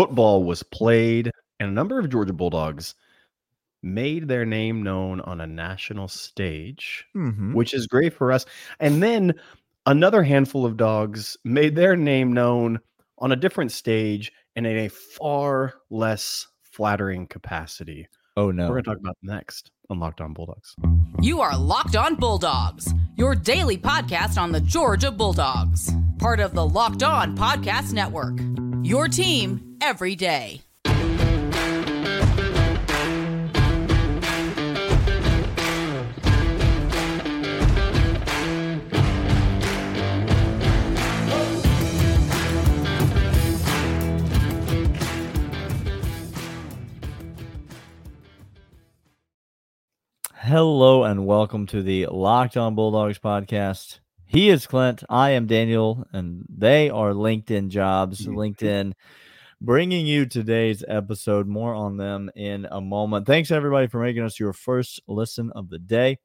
football was played, and a number of Georgia Bulldogs made their name known on a national stage, Mhm. which is great for us. And then another handful of dogs made their name known on a different stage and in a far less flattering capacity. Oh no. We're going to talk about next on Locked On Bulldogs. You are Locked On Bulldogs, your daily podcast on the Georgia Bulldogs, part of the Locked On Podcast Network. Your team every day. Hello and welcome to the Locked On Bulldogs podcast. He is Clint. I am Daniel, and they are LinkedIn jobs. LinkedIn bringing you today's episode. More on them in a moment. Thanks everybody for making us your first listen of the day.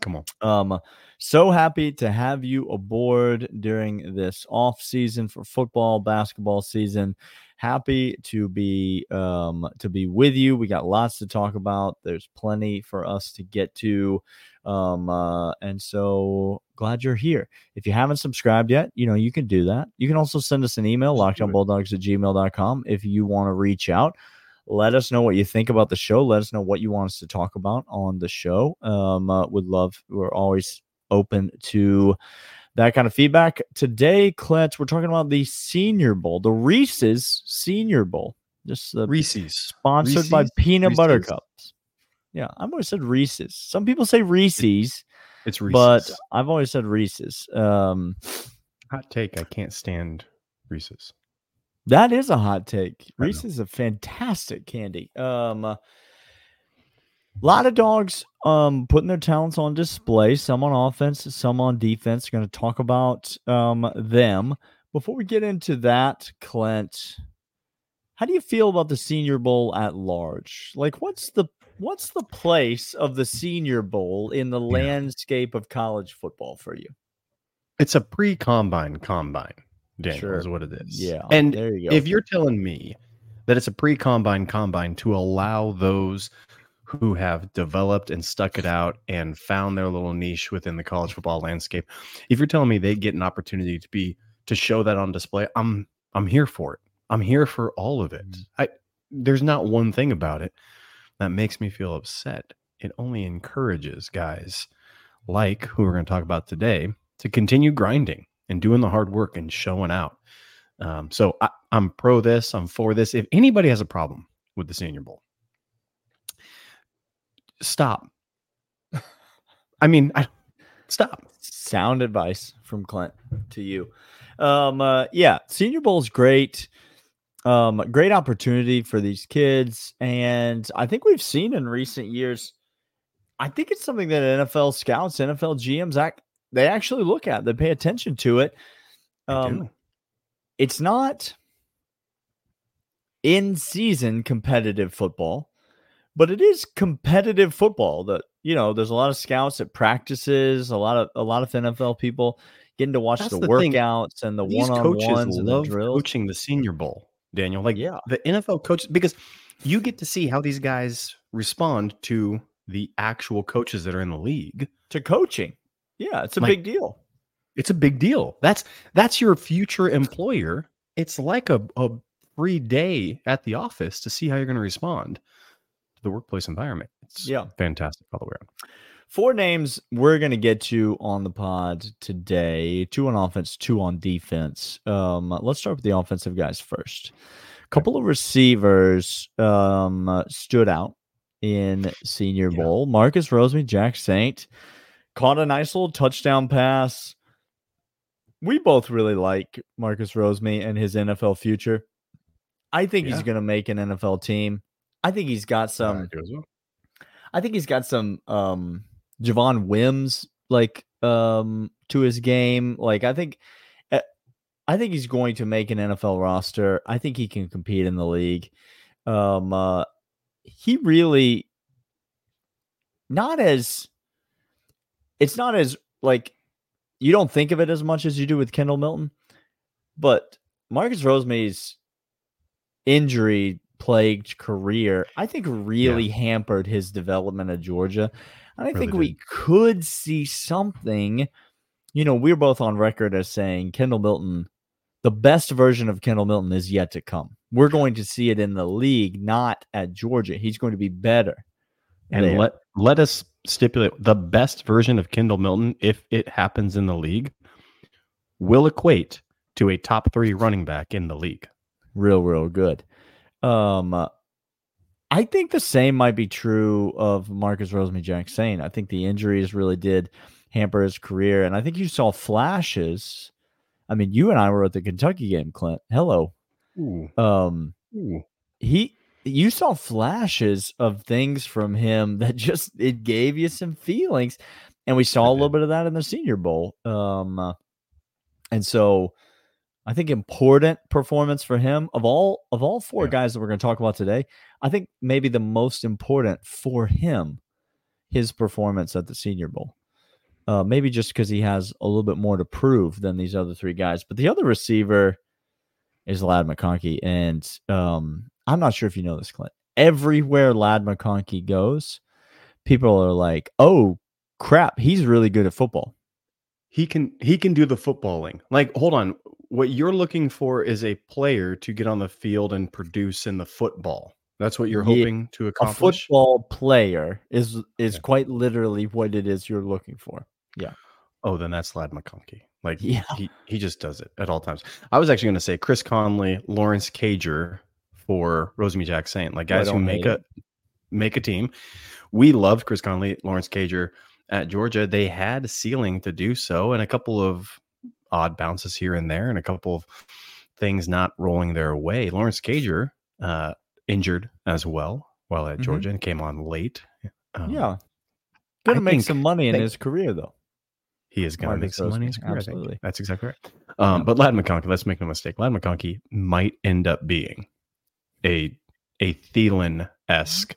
Come on. Um, so happy to have you aboard during this off season for football, basketball season. Happy to be um to be with you. We got lots to talk about. There's plenty for us to get to. Um, uh, and so glad you're here. If you haven't subscribed yet, you know, you can do that. You can also send us an email, Just do it. lockedonbulldogs at gmail.com if you want to reach out let us know what you think about the show let us know what you want us to talk about on the show um uh, would love we're always open to that kind of feedback today clint we're talking about the senior bowl the reese's senior bowl just the Reese's. sponsored by Reese's? peanut butter cups yeah i've always said reese's some people say reese's It's Reese's. but i've always said reese's um hot take. I can't stand Reese's. That is a hot take. Know. Is a fantastic candy. Um, a lot of dogs um putting their talents on display. Some on offense, some on defense. Going to talk about um them. Before we get into that, Clint, how do you feel about the Senior Bowl at large? Like, what's the what's the place of the Senior Bowl in the landscape of college football for you? It's a pre-combine combine. Daniel Sure. is what it is. Yeah, and there you go. if you're telling me that it's a pre-combine combine to allow those who have developed and stuck it out and found their little niche within the college football landscape, if you're telling me they get an opportunity to be to show that on display, I'm I'm here for it. I'm here for all of it. Mm. I there's not one thing about it that makes me feel upset. It only encourages guys like who we're going to talk about today to continue grinding and doing the hard work and showing out. Um, so I, I'm pro this. I'm for this. If anybody has a problem with the Senior Bowl, stop. I mean, I, stop. sound advice from Clint to you. Um, uh, yeah, Senior Bowl is great. Um, great opportunity for these kids, and I think we've seen in recent years. I think it's something that NFL scouts, NFL GMs, act they actually look at. They pay attention to it. Um, it's not in season competitive football, but it is competitive football. That you know, there's a lot of scouts at practices, a lot of a lot of NFL people getting to watch the, the thing. workouts and the These one on ones and the drills. coaching the Senior Bowl, Daniel. Like Yeah. the NFL coaches, because you get to see how these guys respond to the actual coaches that are in the league. to coaching. Yeah, it's a Like- big deal. It's a big deal. That's that's your future employer. It's like a, a free day at the office to see how you're going to respond to the workplace environment. It's Yeah. fantastic all the way around. Four names we're going to get to on the pod today two on offense, two on defense. Um, let's start with the offensive guys first. A couple of receivers um, stood out in Senior Yeah. Bowl. Marcus Rosemy-Jacksaint caught a nice little touchdown pass. We both really like Marcus Roseme and his NFL future. I think he's going to make an NFL team. I think he's got some. I do as well. I think he's got some um Javon Wims like um to his game. Like I think uh, I think he's going to make an NFL roster. I think he can compete in the league. Um uh he really not as it's not as like you don't think of it as much as you do with Kendall Milton, but Marcus Rosemy's injury plagued career, I think really hampered his development at Georgia. And I Really think we could see something. You know, we're both on record as saying Kendall Milton, the best version of Kendall Milton is yet to come. We're going to see it in the league, not at Georgia. He's going to be better. And there. let let us stipulate the best version of Kendall Milton, if it happens in the league, will equate to a top three running back in the league. real real good um uh, i think the same might be true of marcus rosemy-jacksaint. I think the injuries really did hamper his career and i think you saw flashes. I mean you and i were at the kentucky game clint. Hello. Ooh, um ooh. he you saw flashes of things from him that just it gave you some feelings and we saw a little bit of that in the senior bowl. Um and so i think important performance for him of all of all four Yeah. guys that we're going to talk about today i think maybe the most important for him his performance at the senior bowl uh, maybe just because he has a little bit more to prove than these other three guys but the other receiver is Lad McConkey. And um, I'm not sure if you know this, Clint. Everywhere Lad McConkey goes, people are like, oh, crap, he's really good at football. He can he can do the footballing. Like, hold on. What you're looking for is a player to get on the field and produce in the football. That's what you're Yeah, hoping to A football player is is Yeah. quite literally what it is you're looking for. Yeah. Oh, then that's Lad McConkey. Like Yeah. he he just does it at all times. I was actually going to say Chris Conley, Lawrence Cager for Rosemy-Jacksaint, like guys who make a make a team. We loved Chris Conley, Lawrence Cager at Georgia. They had a ceiling to do so, and a couple of odd bounces here and there, and a couple of things not rolling their way. Lawrence Cager uh, injured as well while at Mhm. Georgia and came on late. Um, yeah. Gonna I make think- some money in think- his career, though. He is going to make some money. in his career, absolutely. That's exactly right. Um, But Lad McConkey, let's make no mistake. Lad McConkey might end up being a a Thielen esque,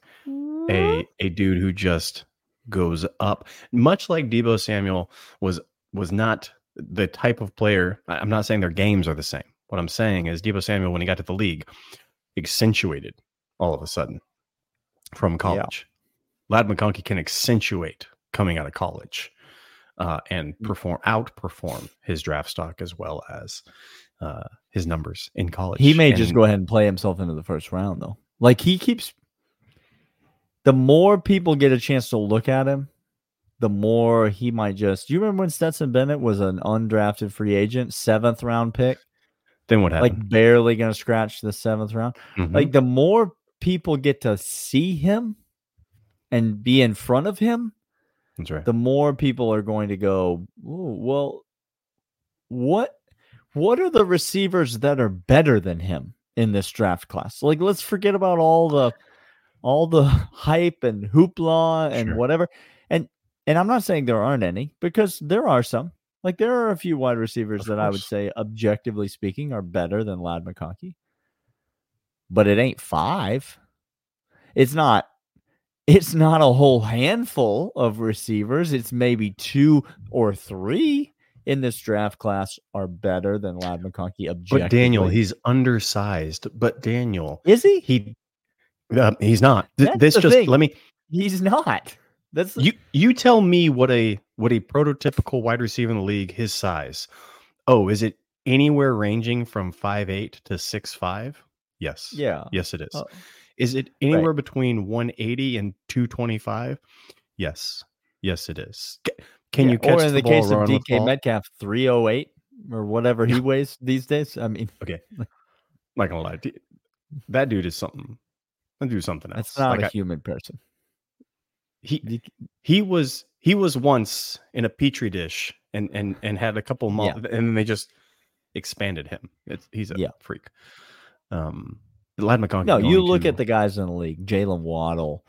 a a dude who just goes up, much like Deebo Samuel was was not the type of player. I'm not saying their games are the same. What I'm saying is Deebo Samuel, when he got to the league, accentuated all of a sudden from college. Lad McConkey can accentuate coming out of college uh, and Mm. perform outperform his draft stock as well as uh, his numbers in college. He may just go ahead and play himself into the first round, though. Like he keeps. The more people get a chance to look at him, the more he might just. Do you remember when Stetson Bennett was an undrafted free agent, seventh round pick, Then what happened? like barely going to scratch the seventh round? Mhm. Like the more people get to see him and be in front of him, That's right. the more people are going to go, "Ooh, well, what what are the receivers that are better than him in this draft class? Like, let's forget about all the all the hype and hoopla and Sure. whatever. And I'm not saying there aren't any because there are some. Like there are a few wide receivers Of that I would say, objectively speaking, are better than Lad McConkey. But it ain't five. It's not it's not a whole handful of receivers. It's maybe two or three in this draft class are better than Lad McConkey. Objectively, but Daniel, he's undersized. But Daniel, is he? he uh, he's not. Th- this just thing. let me He's not. That's you you tell me what a what a prototypical wide receiver in the league his size. Oh, is it anywhere ranging from five eight to six five? Yes. yeah. Yes, it is. Oh, Is it anywhere between 180 and 225? Yes. Yes, it is. Can yeah. you catch or in the, the, case of DK? Metcalf, three oh eight or whatever he weighs these days? I mean, okay. Not gonna lie, that dude is something. That dude's something else. that's not Like a I- human person. He he was he was once in a petri dish and and and had a couple mo- Yeah. and then they just expanded him. It's, he's a Yeah. freak. Um, Lad McConkey. No, you look at the guys in the league, Jaylen Waddle,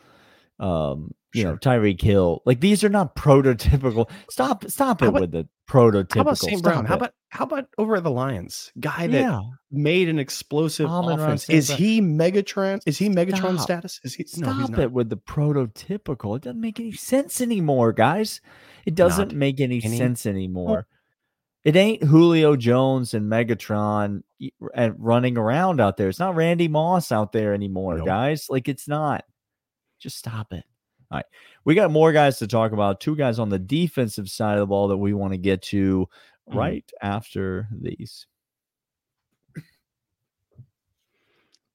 um, you know. Tyreek Hill. Like these are not prototypical. Stop, stop it about- with the prototypical. How about St. Stop Brown? How about how about over at the Lions? Guy that yeah? made an explosive offense. Is he Megatron? Is he Megatron Stop. status? Is he? Stop no, he's not. it with the prototypical. It doesn't make any sense anymore, guys. It doesn't Not make any, any- sense anymore. It ain't Julio Jones and Megatron and running around out there. It's not Randy Moss out there anymore, Nope. guys. Like it's not. Just stop it. All right. We got more guys to talk about. Two guys on the defensive side of the ball that we want to get to Mhm. right after these.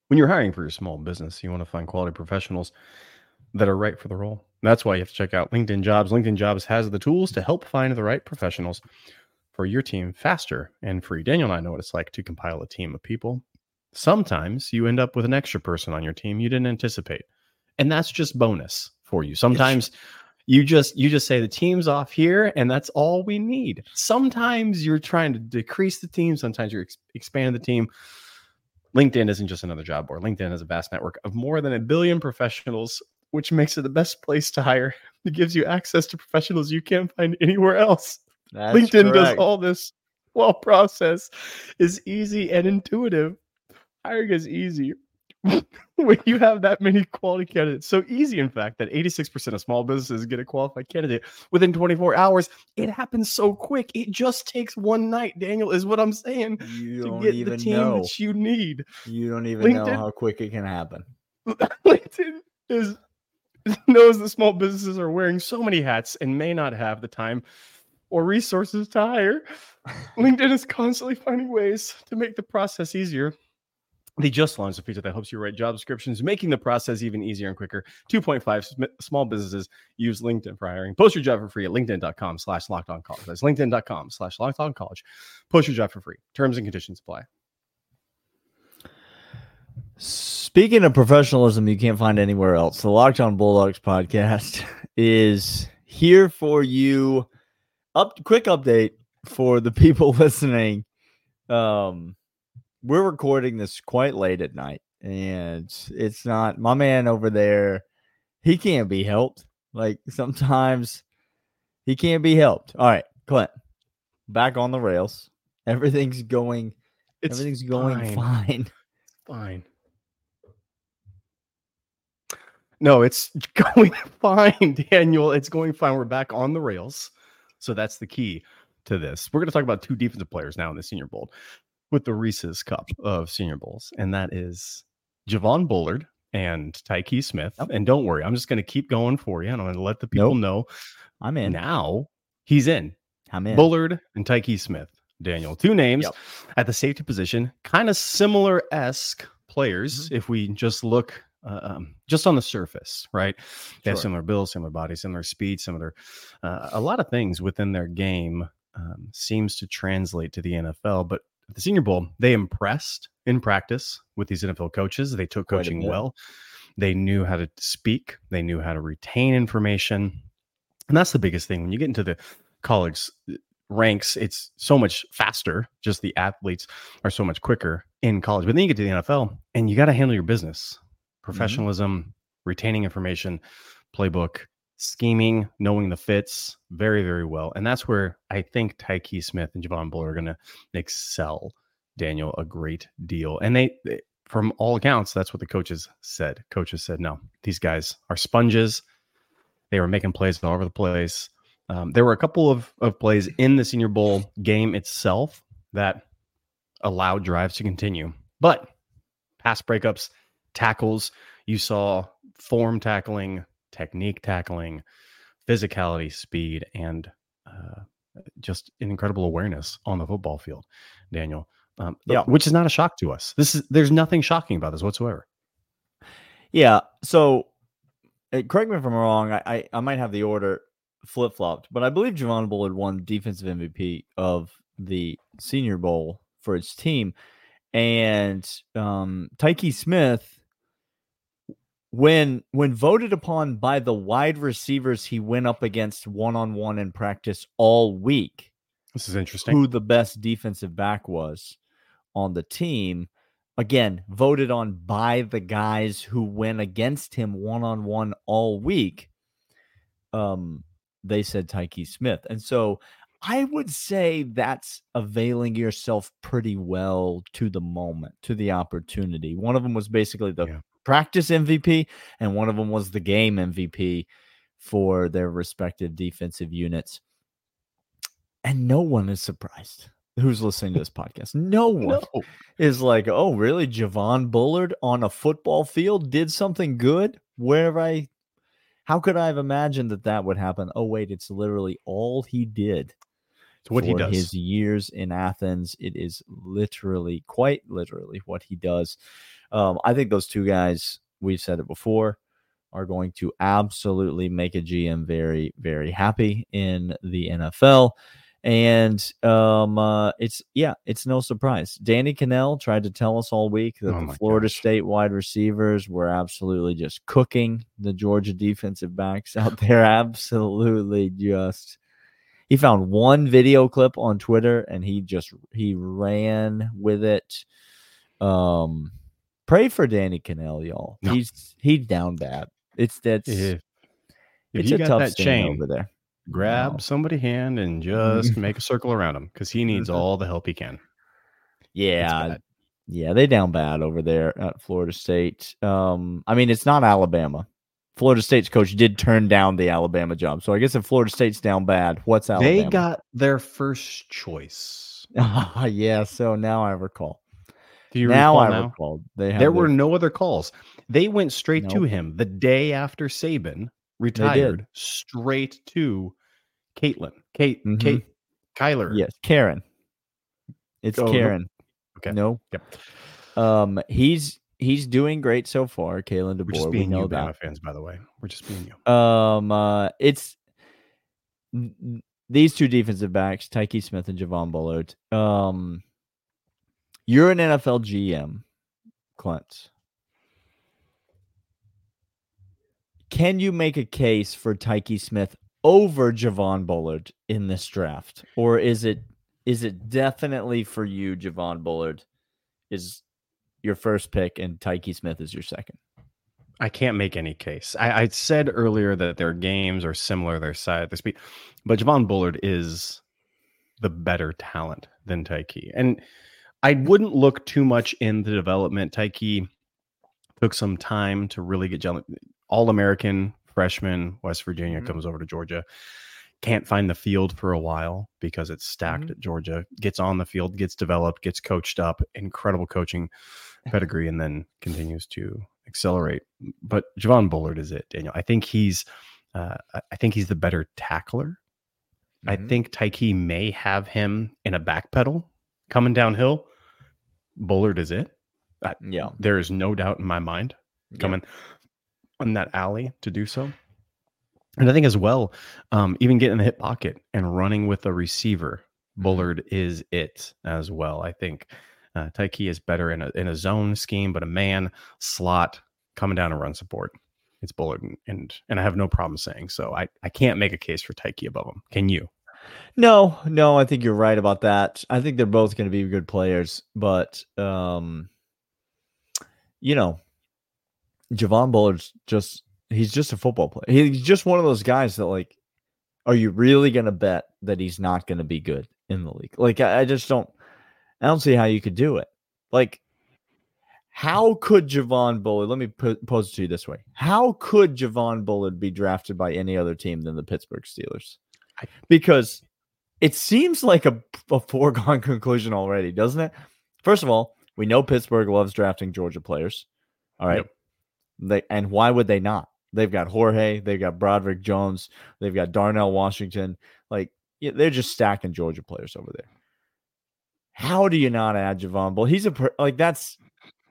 when you're hiring for your small business, you want to find quality professionals that are right for the role. That's why you have to check out LinkedIn Jobs. LinkedIn Jobs has the tools to help find the right professionals for your team faster and free. Daniel and I know what it's like to compile a team of people. Sometimes you end up with an extra person on your team you didn't anticipate. And that's just bonus for you. Sometimes you just you just say the team's off here and that's all we need. Sometimes you're trying to decrease the team, sometimes you're ex- expanding the team. LinkedIn isn't just another job board. LinkedIn is a vast network of more than a billion professionals, which makes it the best place to hire. It gives you access to professionals you can't find anywhere else. That's LinkedIn does all this while process is easy and intuitive. Hiring is easy when you have that many quality candidates. So easy, in fact, that 86% of small businesses get a qualified candidate within 24 hours. It happens so quick. It just takes one night, Daniel, is what I'm saying You to don't get the even team know. that you need. You don't even know how quick it can happen. LinkedIn is knows that small businesses are wearing so many hats and may not have the time or resources to hire. LinkedIn is constantly finding ways to make the process easier. They just launched a feature that helps you write job descriptions, making the process even easier and quicker. 2.5 sm- small businesses use LinkedIn for hiring. Post your job for free at linkedin.com slash locked on college. That's linkedin.com slash locked on college. Post your job for free. Terms and conditions apply. Speaking of professionalism, you can't find anywhere else. The Locked On Bulldogs podcast is here for you. Up, quick update for the people listening. Um, we're recording this quite late at night, and it's not my man over there. He can't be helped. Like sometimes he can't be helped. All right, Clint, back on the rails. Everything's going. It's everything's going fine. fine. fine. No, it's going fine, Daniel. It's going fine. We're back on the rails. So that's the key to this. We're going to talk about two defensive players now in the Senior Bowl with the Reese's Cup of Senior Bowls, and that is Javon Bullard and Tykee Smith. Yep. And don't worry, I'm just going to keep going for you. and I'm going to let the people Nope. know I'm in. now he's in. I'm in. Bullard and Tykee Smith. Daniel, two names Yep. at the safety position, kind of similar esque players. Mm-hmm. If we just look uh, um, just on the surface, right? They have similar builds, similar bodies, similar speed, similar uh, a lot of things within their game um, seems to translate to the NFL. But at the Senior Bowl, they impressed in practice with these NFL coaches. They took Quite coaching well. They knew how to speak. They knew how to retain information. And that's the biggest thing when you get into the college uh, ranks it's so much faster just the athletes are so much quicker in college but then you get to the nfl and you got to handle your business professionalism retaining information playbook scheming knowing the fits very very well and that's where i think tykee smith and javon bullard are going to excel daniel a great deal and they, they from all accounts that's what the coaches said. Coaches said no these guys are sponges. They were making plays all over the place. Um, there were a couple of, of plays in the Senior Bowl game itself that allowed drives to continue, but pass breakups, tackles, you saw form tackling, technique tackling, physicality, speed, and uh, just an incredible awareness on the football field, Daniel. Um, Yeah. which is not a shock to us. This is there's nothing shocking about this whatsoever. Yeah. So, uh, correct me if I'm wrong. I, I, I might have the order flip flopped, but I believe Javon Bullard won defensive MVP of the Senior Bowl for his team, and um, Tykee Smith, when when voted upon by the wide receivers he went up against one on one in practice all week, This is interesting. who the best defensive back was on the team. Again, voted on by the guys who went against him one on one all week. Um, they said Tykee Smith. And so I would say that's availing yourself pretty well to the moment, to the opportunity. One of them was basically the Yeah. Practice MVP, and one of them was the game MVP for their respective defensive units. And no one is surprised who's listening to this podcast. No one No. is like, oh, really? Javon Bullard on a football field did something good? Where have I, how could I have imagined that that would happen? Oh, wait, it's literally all he did. It's what he does. His years in Athens, it is literally, quite literally, what he does. Um, I think those two guys, we've said it before, are going to absolutely make a GM very, very happy in the NFL. And um, uh, it's yeah, it's no surprise. Danny Kanell tried to tell us all week that Oh the Florida gosh. State wide receivers were absolutely just cooking the Georgia defensive backs out there. Absolutely just he found one video clip on Twitter and he just he ran with it. Um pray for Danny Kanell, y'all. No. He's he's down bad. It's that's if if it's you a got tough that chain, over there. grab No. somebody's hand and just make a circle around him because he needs Mhm. all the help he can. Yeah, yeah, they down bad over there at Florida State. Um, I mean, it's not Alabama. Florida State's coach did turn down the Alabama job, so I guess if Florida State's down bad, what's Alabama? They got their first choice. Ah, yeah. So now I recall. Do you now recall I now? recall. They There their- were no other calls. They went straight to him the day after Saban retired, straight to Caitlin. Kate, Mhm. Kate, Kyler. Yes, Karen. It's Oh, no. Karen. Okay. No. Yep. Um, he's he's doing great so far, Kalen We're just DeBoer. We being know you. Bama fans, by the way. We're just being you. Um, uh, it's these two defensive backs, Tykee Smith and Javon Bullard. Um, you're an NFL GM, Clint. Can you make a case for Tykee Smith over Javon Bullard in this draft, or is it is it definitely for you, Javon Bullard is your first pick and Tykee Smith is your second? I can't make any case. I, I said earlier that their games are similar, their size, their speed, but Javon Bullard is the better talent than Tykee. And I wouldn't look too much in the development. Tykee took some time to really get gel- all American freshman, West Virginia Mhm. comes over to Georgia. Can't find the field for a while because it's stacked Mhm. at Georgia. Gets on the field, gets developed, gets coached up, incredible coaching pedigree, and then continues to accelerate. But Javon Bullard is it, Daniel. I think he's, uh, I- I think he's the better tackler. I Mhm. think Tykee may have him in a back pedal coming downhill. Bullard is it. Yeah. There is no doubt in my mind yeah. coming in that alley to do so. And I think as well, um, even getting in the hip pocket and running with a receiver, Mm-hmm. Bullard is it as well. I think uh, Tykee is better in a in a zone scheme, but a man slot coming down and run support. It's Bullard, and and, and I have no problem saying so. I, I can't make a case for Tykee above him. Can you? No, no, I think you're right about that. I think they're both going to be good players, but um, you know, Javon Bullard's just he's just a football player. He's just one of those guys that like, are you really going to bet that he's not going to be good in the league? Like, I, I just don't, I don't see how you could do it. Like, how could Javon Bullard? Let me po- pose it to you this way: How could Javon Bullard be drafted by any other team than the Pittsburgh Steelers? Because it seems like a, a foregone conclusion already, doesn't it? First of all, we know Pittsburgh loves drafting Georgia players. All right. Yep. They and why would they not? They've got Jorge, they've got Broderick Jones, they've got Darnell Washington. Like yeah, they're just stacking Georgia players over there. How do you not add Javon Bullard? He's a like that's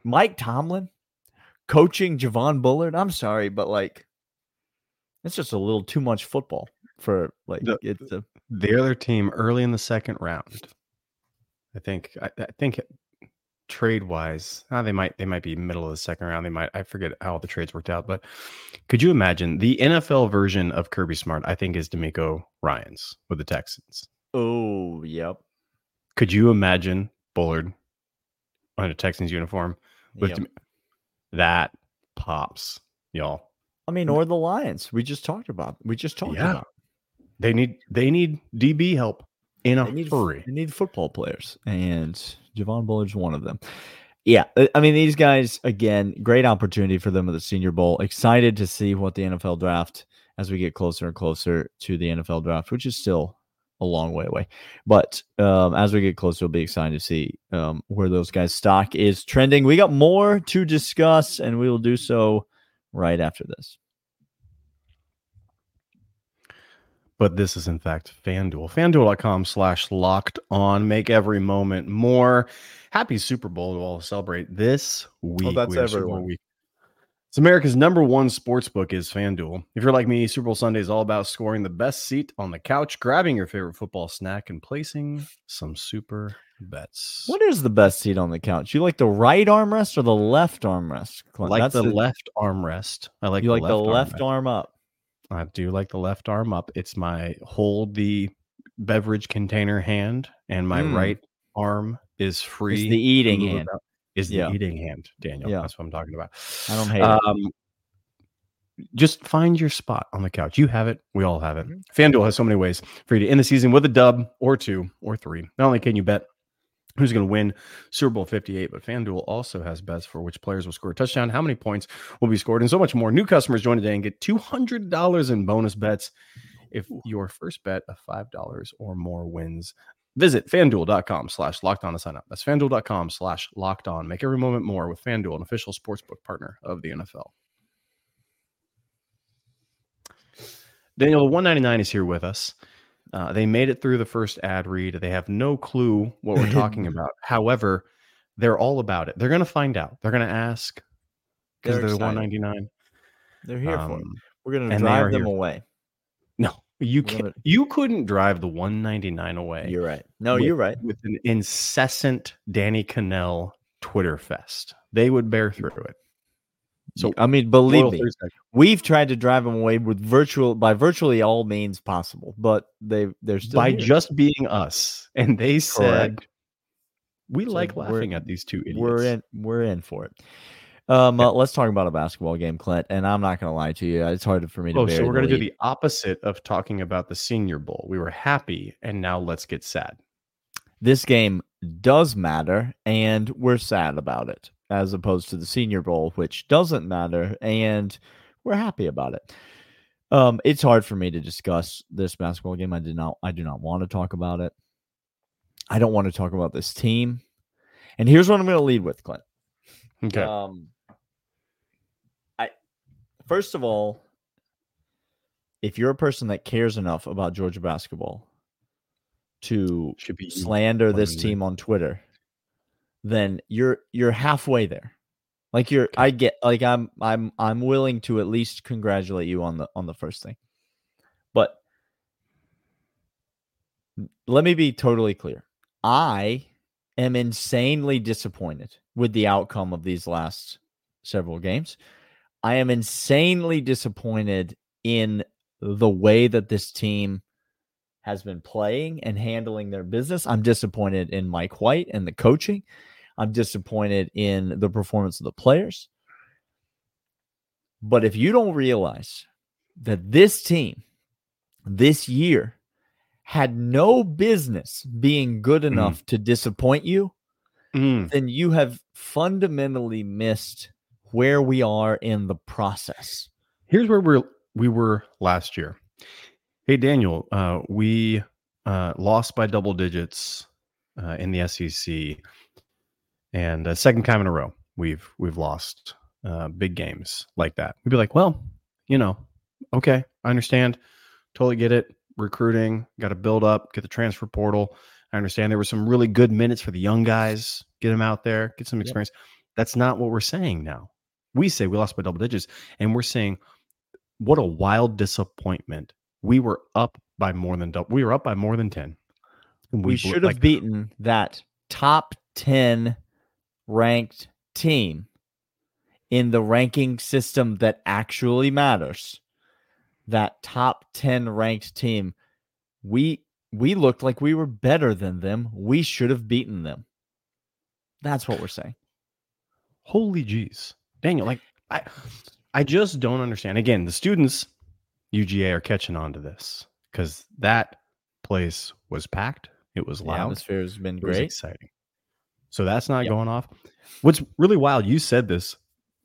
Mike Tomlin coaching Javon Bullard. I'm sorry, but like it's just a little too much football for like The- it's a The other team early in the second round. I think I, I think trade wise, uh, they might they might be middle of the second round. They might I forget how the trades worked out, but could you imagine the NFL version of Kirby Smart? I think is DeMeco Ryans with the Texans. oh yep. Could you imagine Bullard on a Texans uniform with yep. That pops, y'all? I mean, or the Lions. We just talked about. We just talked Yeah. about. They need they need DB help in a They need, hurry. they need football players, and Javon Bullard's one of them. Yeah, I- I mean, these guys again, great opportunity for them at the Senior Bowl. Excited to see what the NFL draft as we get closer and closer to the NFL draft, which is still a long way away. But um, as we get closer, it'll be exciting to see um, where those guys' stock is trending. We got more to discuss, and we will do so right after this. But this is in fact FanDuel. FanDuel.com slash locked on. Make every moment more. Happy Super Bowl to all celebrate this week. Oh, that's We everyone. week. It's America's number one sports book is FanDuel. If you're like me, Super Bowl Sunday is all about scoring the best seat on the couch, grabbing your favorite football snack, and placing some super bets. What is the best seat on the couch? You like the right armrest or the left armrest? I like That's the, left armrest. I like you the like the left armrest. arm up. I do like the left arm up. It's my hold the beverage container hand, and my Mm. right arm is free. It's the eating hand. Is the Yeah. eating hand, Daniel? Yeah. That's what I'm talking about. I don't hate it. Um, just find your spot on the couch. You have it. We all have it. Mhm. FanDuel has so many ways for you to end the season with a dub or two or three. Not only can you bet who's going to win Super Bowl 58, but FanDuel also has bets for which players will score a touchdown, how many points will be scored, and so much more. New customers join today and get $200 in bonus bets if your first bet of $5 or more wins. Visit fanduel.com slash locked on to sign up. That's fanduel.com slash locked on. Make every moment more with FanDuel, an official sportsbook partner of the NFL. Daniel, the 199 is here with us. Uh, they made it through the first ad read. They have no clue what we're talking about. However, they're all about it. They're going to find out. They're going to ask because They're they're, 199. They're here for it. Um, We're they are drive them away. no, you can't. gonna- You couldn't drive the 199 away You're right. No, with- you're right. with an incessant Danny Kanell Twitter fest. They would bear through it. So, I mean, believe me, Thursday. we've tried to drive them away with virtual by virtually all means possible, but they they're still by here. just being us, and they said Correct. we So like laughing at these two idiots. We're in. We're in for it. Um, uh, let's talk about a basketball game, Clint. And I'm not going to lie to you; it's hard for me to. Oh, so we're going to do the opposite of talking about the Senior Bowl. We were happy, and now let's get sad. This game does matter, and we're sad about it, as opposed to the Senior Bowl, which doesn't matter, and we're happy about it. Um, it's hard for me to discuss this basketball game. I did not. I do not want to talk about it. I don't want to talk about this team. And here's what I'm going to lead with, Clint. Okay. Um, I first of all, if you're a person that cares enough about Georgia basketball to be slander this team on Twitter, then you're you're halfway there. Like you're, I get, like I'm, I'm, I'm willing to at least congratulate you on the on the first thing, but let me be totally clear. I am insanely disappointed with the outcome of these last several games. I am insanely disappointed in the way that this team has been playing and handling their business. I'm disappointed in Mike White and the coaching. I'm disappointed in the performance of the players. But if you don't realize that this team this year had no business being good enough to disappoint you, Mm. then you have fundamentally missed where we are in the process. Here's where we're we were last year. Hey Daniel, uh, we uh, lost by double digits uh, in the SEC, and uh, second time in a row we've we've lost uh, big games like that. We'd be like, well, you know, okay, I understand, totally get it. Recruiting, got to build up, get the transfer portal. I understand there were some really good minutes for the young guys. Get them out there, get some Yep. experience. That's not what we're saying now. We say we lost by double digits, and we're saying what a wild disappointment. We were up by more than double. We were up by more than 10. And We, should have like, beaten that top 10 ranked team in the ranking system that actually matters. That top 10 ranked team. We we looked like we were better than them. We should have beaten them. That's what we're saying. holy jeez. Daniel, like I I just don't understand. Again, the students UGA are catching on to this because that place was packed. It was The loud. atmosphere has been It great. exciting. So that's not Yep. going off. What's really wild, you said this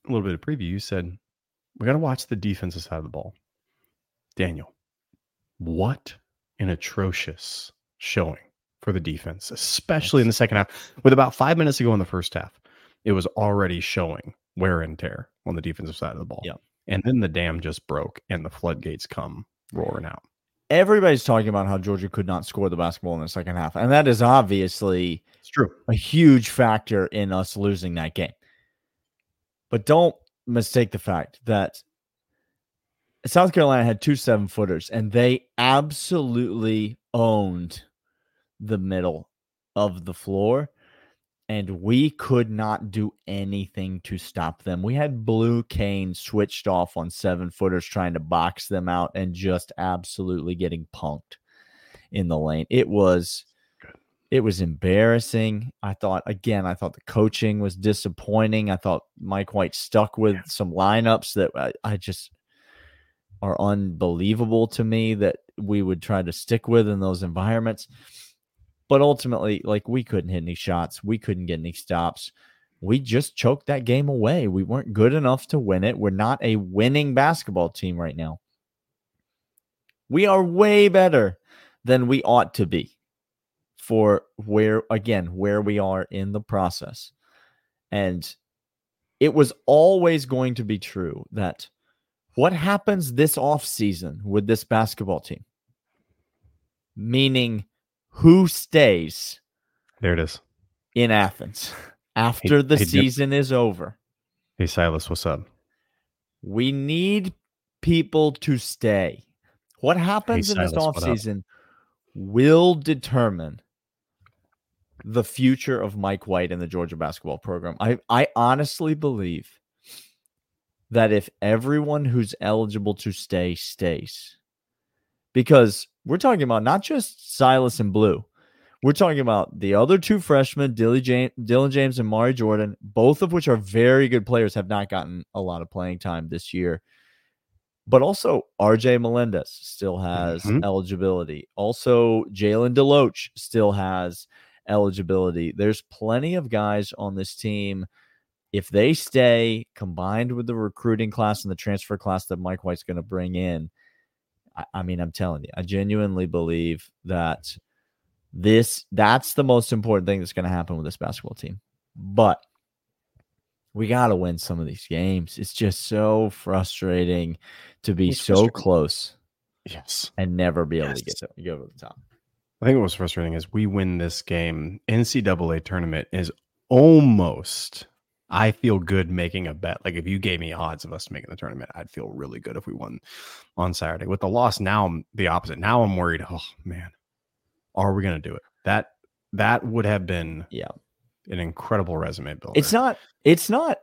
a little bit of preview. You said we got to watch the defensive side of the ball. Daniel, what an atrocious showing for the defense, especially in the second half. With about five minutes to go in the first half, it was already showing wear and tear on the defensive side of the ball. Yeah. And then the dam just broke and the floodgates come roaring out. Everybody's talking about how Georgia could not score the basketball in the second half. And that is obviously It's true. a huge factor in us losing that game. But don't mistake the fact that South Carolina had two seven footers and they absolutely owned the middle of the floor. And we could not do anything to stop them. We had Blue Cain switched off on seven footers trying to box them out and just absolutely getting punked in the lane. It was it was embarrassing. I thought again, I thought the coaching was disappointing. I thought Mike White stuck with Yeah. some lineups that I, I just are unbelievable to me that we would try to stick with in those environments. But ultimately, like we couldn't hit any shots, we couldn't get any stops. We just choked that game away. We weren't good enough to win it. We're not a winning basketball team right now. We are way better than we ought to be for where again where we are in the process and it was always going to be true that what happens this off season with this basketball team meaning who stays There it is. in athens after the hey, Jim. season is over Hey, Silas, what's up? we need people to stay what happens in this Silas, what up? offseason will determine the future of Mike White and the Georgia basketball program. I, I honestly believe that if everyone who's eligible to stay stays, because we're talking about not just Silas and Blue, we're talking about the other two freshmen, James, Dylan James and Mari Jordan, both of which are very good players, have not gotten a lot of playing time this year. But also, RJ Melendez still has Mhm. eligibility. Also, Jalen Deloach still has eligibility. There's plenty of guys on this team. If they stay combined with the recruiting class and the transfer class that Mike White's going to bring in, I, I mean, I'm telling you, I genuinely believe that this that's the most important thing that's going to happen with this basketball team. But we got to win some of these games. It's just so frustrating to be It's so close Yes. and never be able to get to, go to the top. I think what was frustrating is we win this game. NCAA tournament is almost. I feel good making a bet. Like if you gave me odds of us making the tournament, I'd feel really good if we won on Saturday. With the loss, now I'm the opposite. Now I'm worried. Oh man, are we going to do it? That that would have been Yeah. an incredible resume builder. It's not. It's not.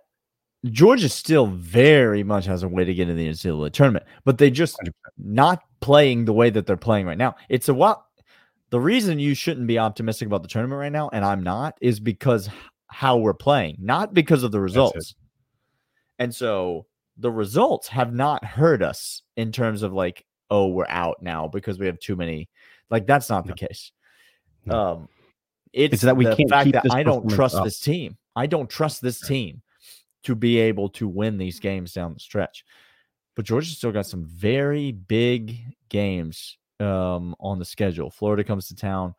Georgia still very much has a way to get in the NCAA tournament, but they just 100%. not playing the way that they're playing right now. It's a what the reason you shouldn't be optimistic about the tournament right now, and I'm not, is because how we're playing, not because of the results. And so the results have not hurt us in terms of like, oh, we're out now because we have too many. Like that's not the case. No. Um, it's, that we the can't fact keep that this I don't trust up. this team. I don't trust this team to be able to win these games down the stretch. But Georgia's still got some very big games um, on the schedule. Florida comes to town,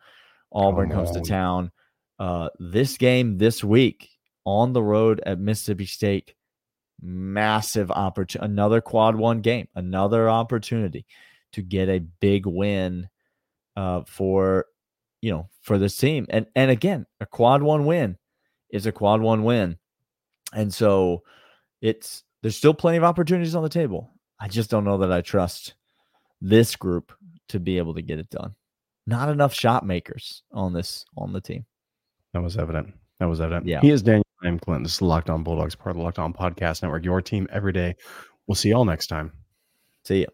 Auburn Come comes to town. Uh, this game this week on the road at Mississippi State, massive opportunity, another quad one game, another opportunity to get a big win uh, for you know for this team. And and again, a quad one win is a quad one win, and so it's there's still plenty of opportunities on the table. I just don't know that I trust this group to be able to get it done. Not enough shot makers on this on the team. That was evident. That was evident. Yeah. He is Daniel. I'm Clint. This is Locked On Bulldogs, part of the Locked On Podcast Network. Your team every day. We'll see y'all next time. See ya.